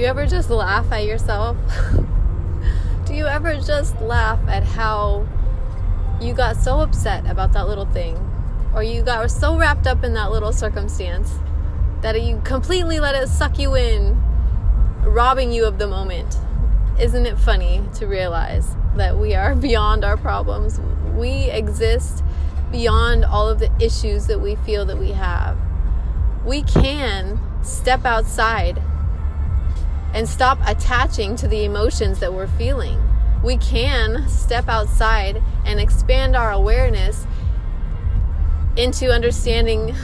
you ever just laugh at yourself? Do you ever just laugh at how you got so upset about that little thing? Or you got so wrapped up in that little circumstance that you completely let it suck you in, robbing you of the moment? Isn't it funny to realize that we are beyond our problems? We exist beyond all of the issues that we feel that we have. We can step outside and stop attaching to the emotions that we're feeling. We can step outside and expand our awareness into understanding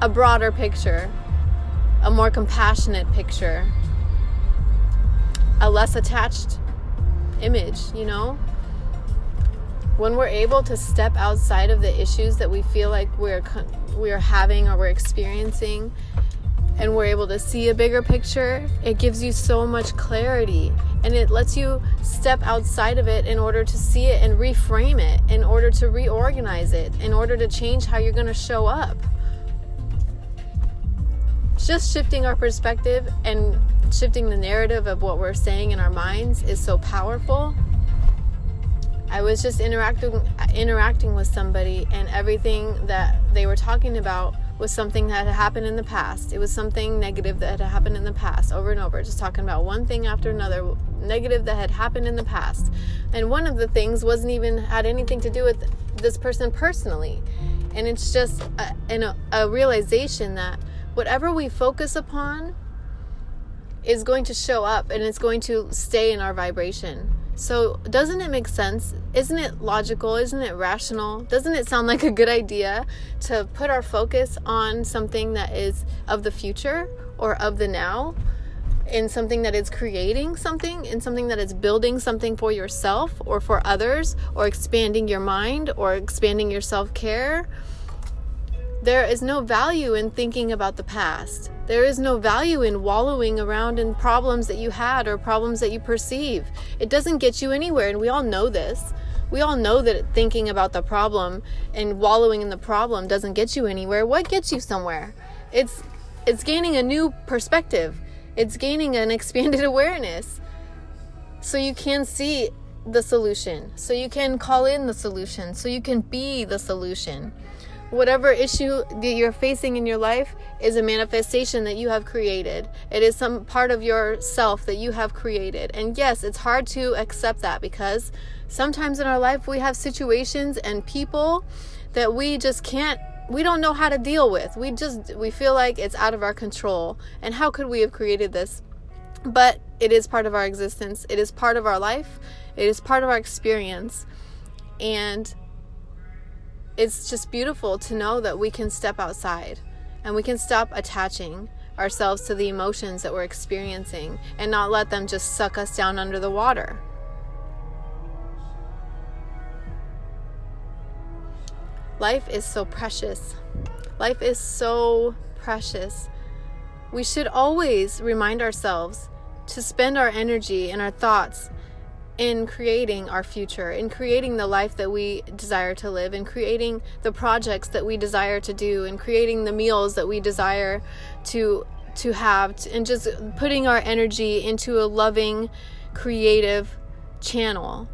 a broader picture, a more compassionate picture, a less attached image, you know? When we're able to step outside of the issues that we feel like we're we're having or we're experiencing and we're able to see a bigger picture, it gives you so much clarity and it lets you step outside of it in order to see it and reframe it, in order to reorganize it, in order to change how you're going to show up. Just shifting our perspective and shifting the narrative of what we're saying in our minds is so powerful. I was just interacting interacting with somebody and everything that they were talking about was something that had happened in the past. It was something negative that had happened in the past over and over, just talking about one thing after another negative that had happened in the past. And one of the things wasn't even had anything to do with this person personally. And it's just a, a, a realization that whatever we focus upon is going to show up and it's going to stay in our vibration. So, doesn't it make sense? Isn't it logical? Isn't it rational? Doesn't it sound like a good idea to put our focus on something that is of the future or of the now? In something that is creating something, in something that is building something for yourself or for others, or expanding your mind or expanding your self care. There is no value in thinking about the past. There is no value in wallowing around in problems that you had or problems that you perceive. It doesn't get you anywhere, and we all know this. We all know that thinking about the problem and wallowing in the problem doesn't get you anywhere. What gets you somewhere? It's it's gaining a new perspective. It's gaining an expanded awareness. So you can see the solution. So you can call in the solution. So you can be the solution whatever issue that you're facing in your life is a manifestation that you have created. It is some part of yourself that you have created. And yes, it's hard to accept that because sometimes in our life we have situations and people that we just can't we don't know how to deal with. We just we feel like it's out of our control. And how could we have created this? But it is part of our existence. It is part of our life. It is part of our experience. And it's just beautiful to know that we can step outside and we can stop attaching ourselves to the emotions that we're experiencing and not let them just suck us down under the water. Life is so precious. Life is so precious. We should always remind ourselves to spend our energy and our thoughts in creating our future, in creating the life that we desire to live, in creating the projects that we desire to do, in creating the meals that we desire to to have, and just putting our energy into a loving, creative channel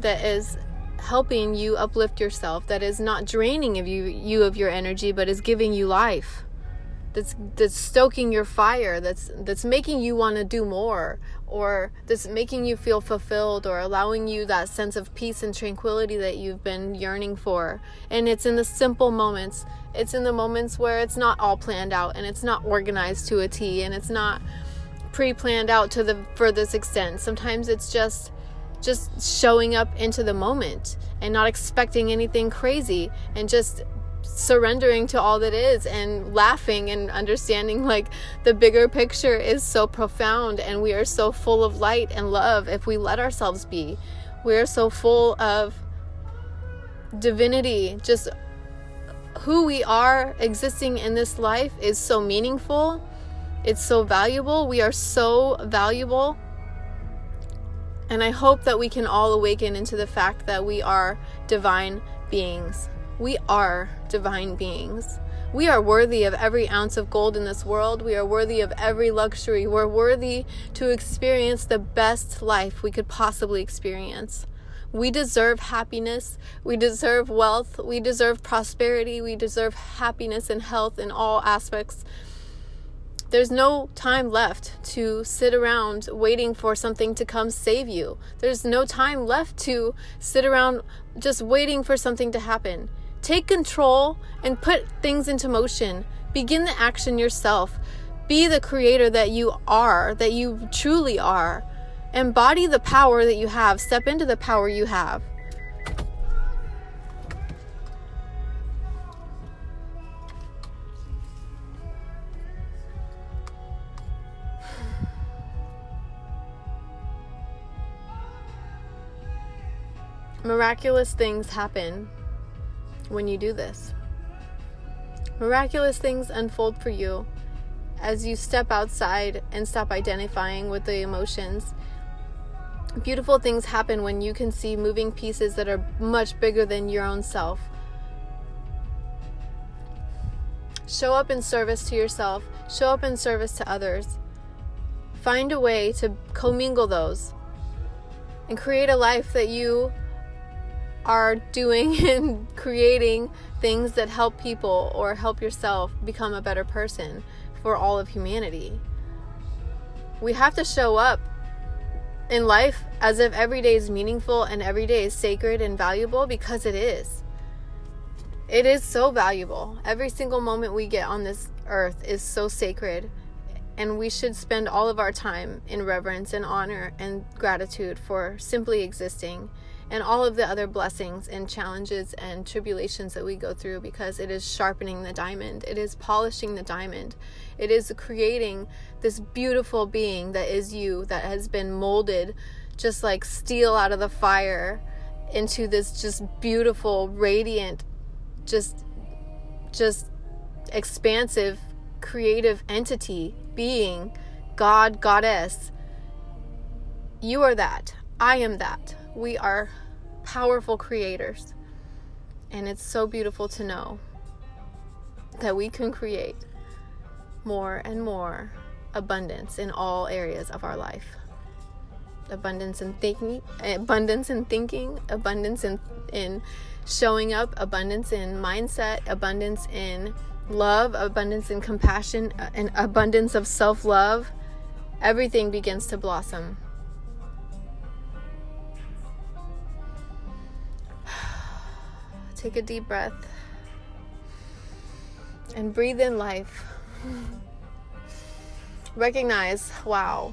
that is helping you uplift yourself, that is not draining of you you of your energy, but is giving you life that's that's stoking your fire that's that's making you want to do more or that's making you feel fulfilled or allowing you that sense of peace and tranquility that you've been yearning for. And it's in the simple moments. It's in the moments where it's not all planned out and it's not organized to a T and it's not pre-planned out to the furthest extent. Sometimes it's just just showing up into the moment and not expecting anything crazy and just surrendering to all that is and laughing and understanding like the bigger picture is so profound and we are so full of light and love if we let ourselves be. We are so full of divinity. Just who we are existing in this life is so meaningful. It's so valuable. We are so valuable. And I hope that we can all awaken into the fact that we are divine beings. We are divine beings. We are worthy of every ounce of gold in this world. We are worthy of every luxury. We're worthy to experience the best life we could possibly experience. We deserve happiness. We deserve wealth. We deserve prosperity. We deserve happiness and health in all aspects. There's no time left to sit around waiting for something to come save you. There's no time left to sit around just waiting for something to happen. Take control and put things into motion. Begin the action yourself. Be the creator that you are, that you truly are. Embody the power that you have. Step into the power you have. Miraculous things happen when you do this. Miraculous things unfold for you as you step outside and stop identifying with the emotions. Beautiful things happen when you can see moving pieces that are much bigger than your own self. Show up in service to yourself, show up in service to others. Find a way to commingle those and create a life that you are doing and creating things that help people or help yourself become a better person for all of humanity. We have to show up in life as if every day is meaningful and every day is sacred and valuable because it is. It is so valuable. Every single moment we get on this earth is so sacred. And we should spend all of our time in reverence and honor and gratitude for simply existing and all of the other blessings and challenges and tribulations that we go through because it is sharpening the diamond, it is polishing the diamond, it is creating this beautiful being that is you that has been molded just like steel out of the fire into this just beautiful, radiant, just just expansive, creative entity, being, God, goddess. You are that. I am that we are powerful creators. And it's so beautiful to know that we can create more and more abundance in all areas of our life. Abundance in thinking, abundance in thinking, abundance in in showing up, abundance in mindset, abundance in love, abundance in compassion, uh, and abundance of self-love. Everything begins to blossom Take a deep breath and breathe in life. Recognize, wow,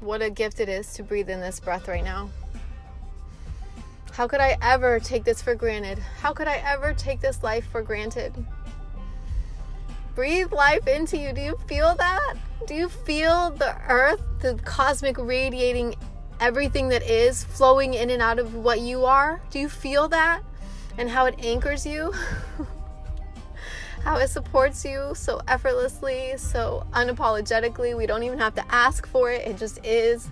what a gift it is to breathe in this breath right now. How could I ever take this for granted? How could I ever take this life for granted? Breathe life into you. Do you feel that? Do you feel the earth, the cosmic radiating everything that is flowing in and out of what you are? Do you feel that? And how it anchors you, how it supports you so effortlessly, so unapologetically. We don't even have to ask for it, it just is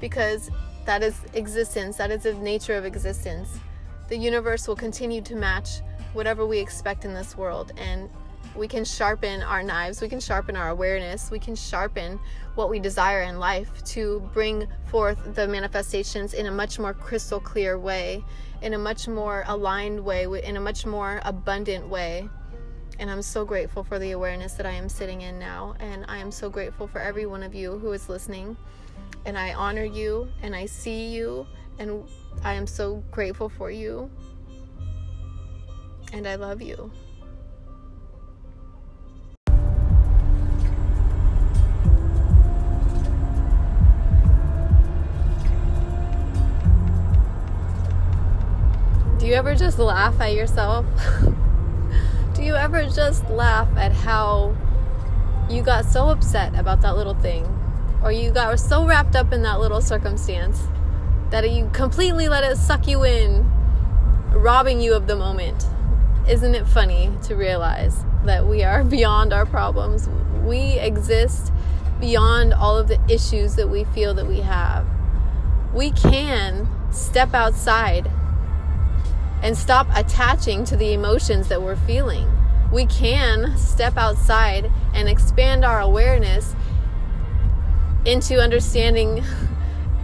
because that is existence, that is the nature of existence. The universe will continue to match whatever we expect in this world, and we can sharpen our knives, we can sharpen our awareness, we can sharpen what we desire in life to bring forth the manifestations in a much more crystal clear way in a much more aligned way, in a much more abundant way. And I'm so grateful for the awareness that I am sitting in now. And I am so grateful for every one of you who is listening. And I honor you and I see you. And I am so grateful for you. And I love you. You ever just laugh at yourself? Do you ever just laugh at how you got so upset about that little thing? Or you got so wrapped up in that little circumstance that you completely let it suck you in, robbing you of the moment? Isn't it funny to realize that we are beyond our problems? We exist beyond all of the issues that we feel that we have. We can step outside and stop attaching to the emotions that we're feeling. we can step outside and expand our awareness into understanding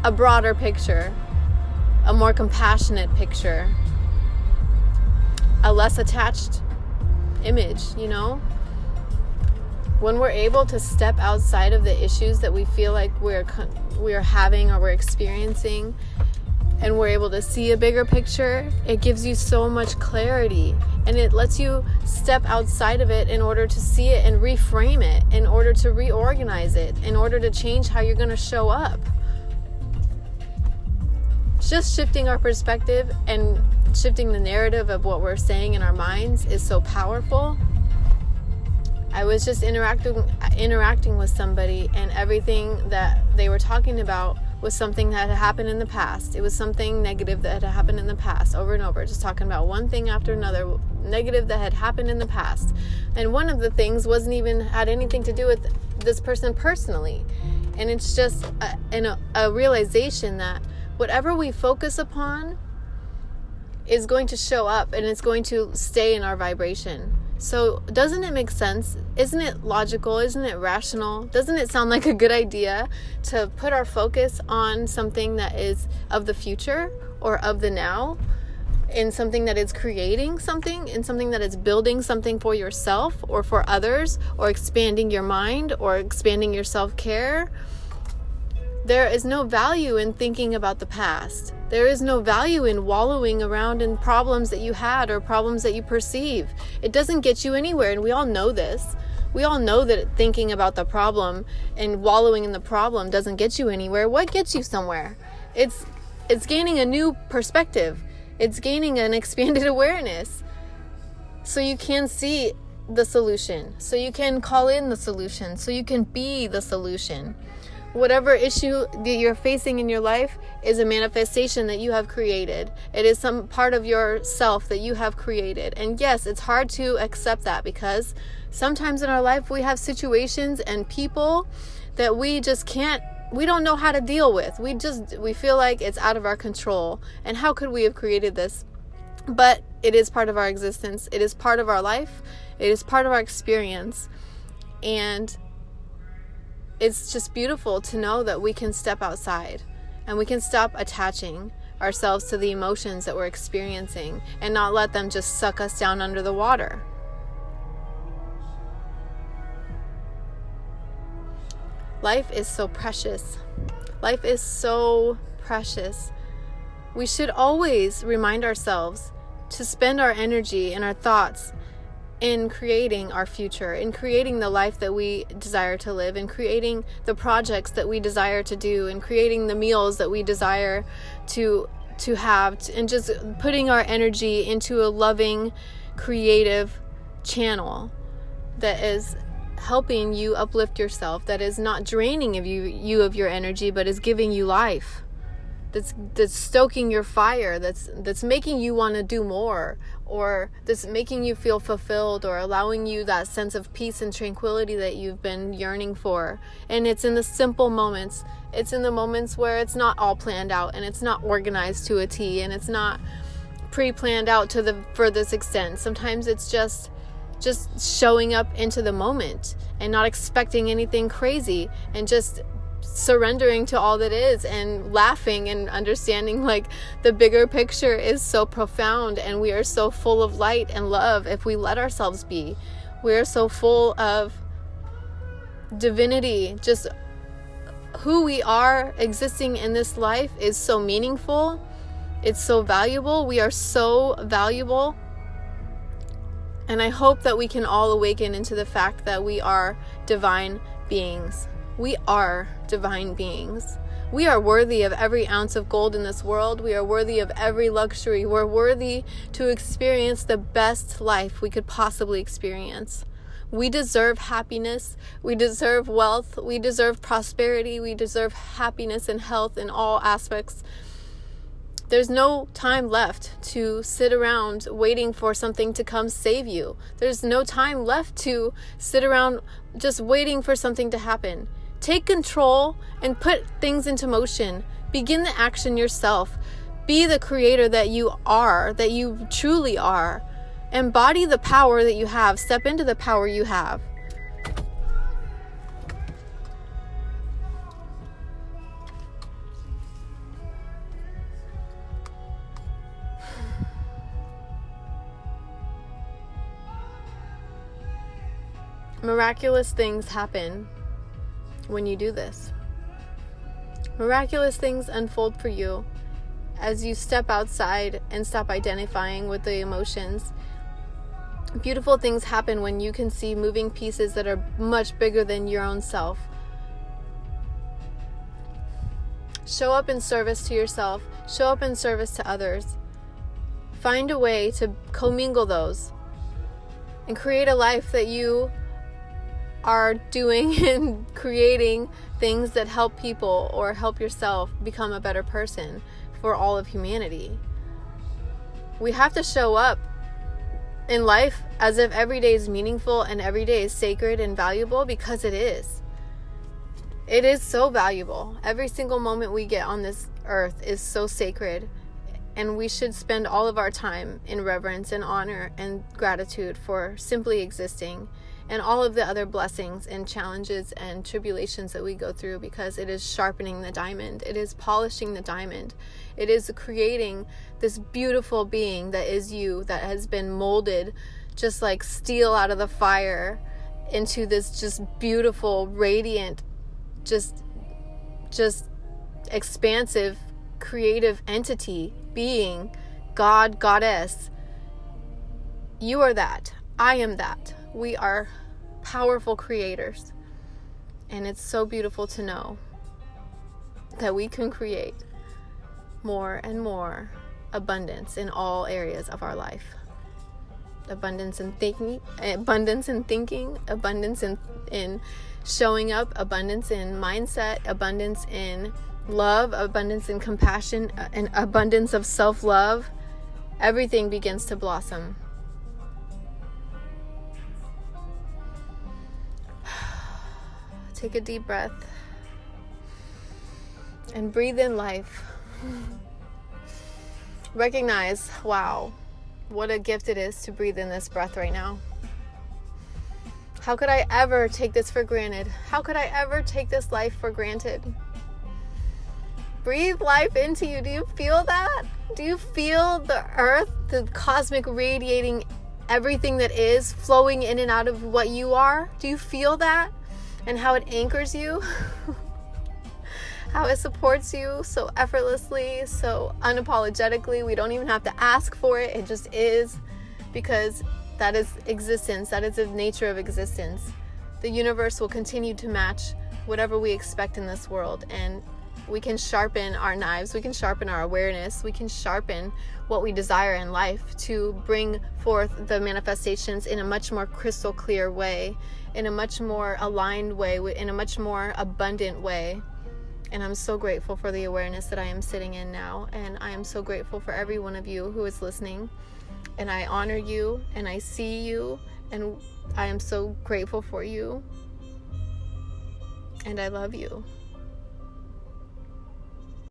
a broader picture, a more compassionate picture, a less attached image, you know? When we're able to step outside of the issues that we feel like we're we're having or we're experiencing and we're able to see a bigger picture, it gives you so much clarity and it lets you step outside of it in order to see it and reframe it, in order to reorganize it, in order to change how you're going to show up. Just shifting our perspective and shifting the narrative of what we're saying in our minds is so powerful. I was just interacting interacting with somebody and everything that they were talking about was something that had happened in the past. It was something negative that had happened in the past over and over, just talking about one thing after another negative that had happened in the past. And one of the things wasn't even had anything to do with this person personally. And it's just a, a, a realization that whatever we focus upon is going to show up and it's going to stay in our vibration. So, doesn't it make sense? Isn't it logical? Isn't it rational? Doesn't it sound like a good idea to put our focus on something that is of the future or of the now? In something that is creating something, in something that is building something for yourself or for others, or expanding your mind or expanding your self care there is no value in thinking about the past. There is no value in wallowing around in problems that you had or problems that you perceive. It doesn't get you anywhere, and we all know this. We all know that thinking about the problem and wallowing in the problem doesn't get you anywhere. What gets you somewhere? It's it's gaining a new perspective. It's gaining an expanded awareness. So you can see the solution. So you can call in the solution. So you can be the solution whatever issue that you're facing in your life is a manifestation that you have created. It is some part of yourself that you have created. And yes, it's hard to accept that because sometimes in our life we have situations and people that we just can't we don't know how to deal with. We just we feel like it's out of our control. And how could we have created this? But it is part of our existence. It is part of our life. It is part of our experience. And it's just beautiful to know that we can step outside and we can stop attaching ourselves to the emotions that we're experiencing and not let them just suck us down under the water. Life is so precious. Life is so precious. We should always remind ourselves to spend our energy and our thoughts in creating our future, in creating the life that we desire to live, in creating the projects that we desire to do, in creating the meals that we desire to to have, and just putting our energy into a loving, creative channel that is helping you uplift yourself, that is not draining of you you of your energy, but is giving you life that's that's stoking your fire that's that's making you want to do more or that's making you feel fulfilled or allowing you that sense of peace and tranquility that you've been yearning for. And it's in the simple moments it's in the moments where it's not all planned out and it's not organized to a T and it's not pre-planned out to the furthest extent. Sometimes it's just just showing up into the moment and not expecting anything crazy and just surrendering to all that is and laughing and understanding like the bigger picture is so profound and we are so full of light and love if we let ourselves be. We are so full of divinity. Just who we are existing in this life is so meaningful. It's so valuable. We are so valuable. And I hope that we can all awaken into the fact that we are divine beings. We are divine beings. We are worthy of every ounce of gold in this world. We are worthy of every luxury. We're worthy to experience the best life we could possibly experience. We deserve happiness. We deserve wealth. We deserve prosperity. We deserve happiness and health in all aspects. There's no time left to sit around waiting for something to come save you. There's no time left to sit around just waiting for something to happen. Take control and put things into motion. Begin the action yourself. Be the creator that you are, that you truly are. Embody the power that you have. Step into the power you have. Miraculous things happen when you do this. Miraculous things unfold for you as you step outside and stop identifying with the emotions. Beautiful things happen when you can see moving pieces that are much bigger than your own self. Show up in service to yourself, show up in service to others. Find a way to commingle those and create a life that you are doing and creating things that help people or help yourself become a better person for all of humanity. We have to show up in life as if every day is meaningful and every day is sacred and valuable because it is. It is so valuable. Every single moment we get on this earth is so sacred, and we should spend all of our time in reverence and honor and gratitude for simply existing and all of the other blessings and challenges and tribulations that we go through because it is sharpening the diamond, it is polishing the diamond, it is creating this beautiful being that is you that has been molded just like steel out of the fire into this just beautiful, radiant, just just expansive, creative entity, being, God, goddess. You are that. I am that we are powerful creators. And it's so beautiful to know that we can create more and more abundance in all areas of our life. Abundance in thinking, abundance in thinking, abundance in in showing up, abundance in mindset, abundance in love, abundance in compassion, uh, an abundance of self-love. Everything begins to blossom Take a deep breath and breathe in life. Recognize, wow, what a gift it is to breathe in this breath right now. How could I ever take this for granted? How could I ever take this life for granted? Breathe life into you. Do you feel that? Do you feel the earth, the cosmic radiating everything that is flowing in and out of what you are? Do you feel that? And how it anchors you, how it supports you so effortlessly, so unapologetically. We don't even have to ask for it, it just is because that is existence, that is the nature of existence. The universe will continue to match whatever we expect in this world, and we can sharpen our knives, we can sharpen our awareness, we can sharpen what we desire in life to bring forth the manifestations in a much more crystal clear way in a much more aligned way, in a much more abundant way. And I'm so grateful for the awareness that I am sitting in now. And I am so grateful for every one of you who is listening. And I honor you and I see you. And I am so grateful for you. And I love you.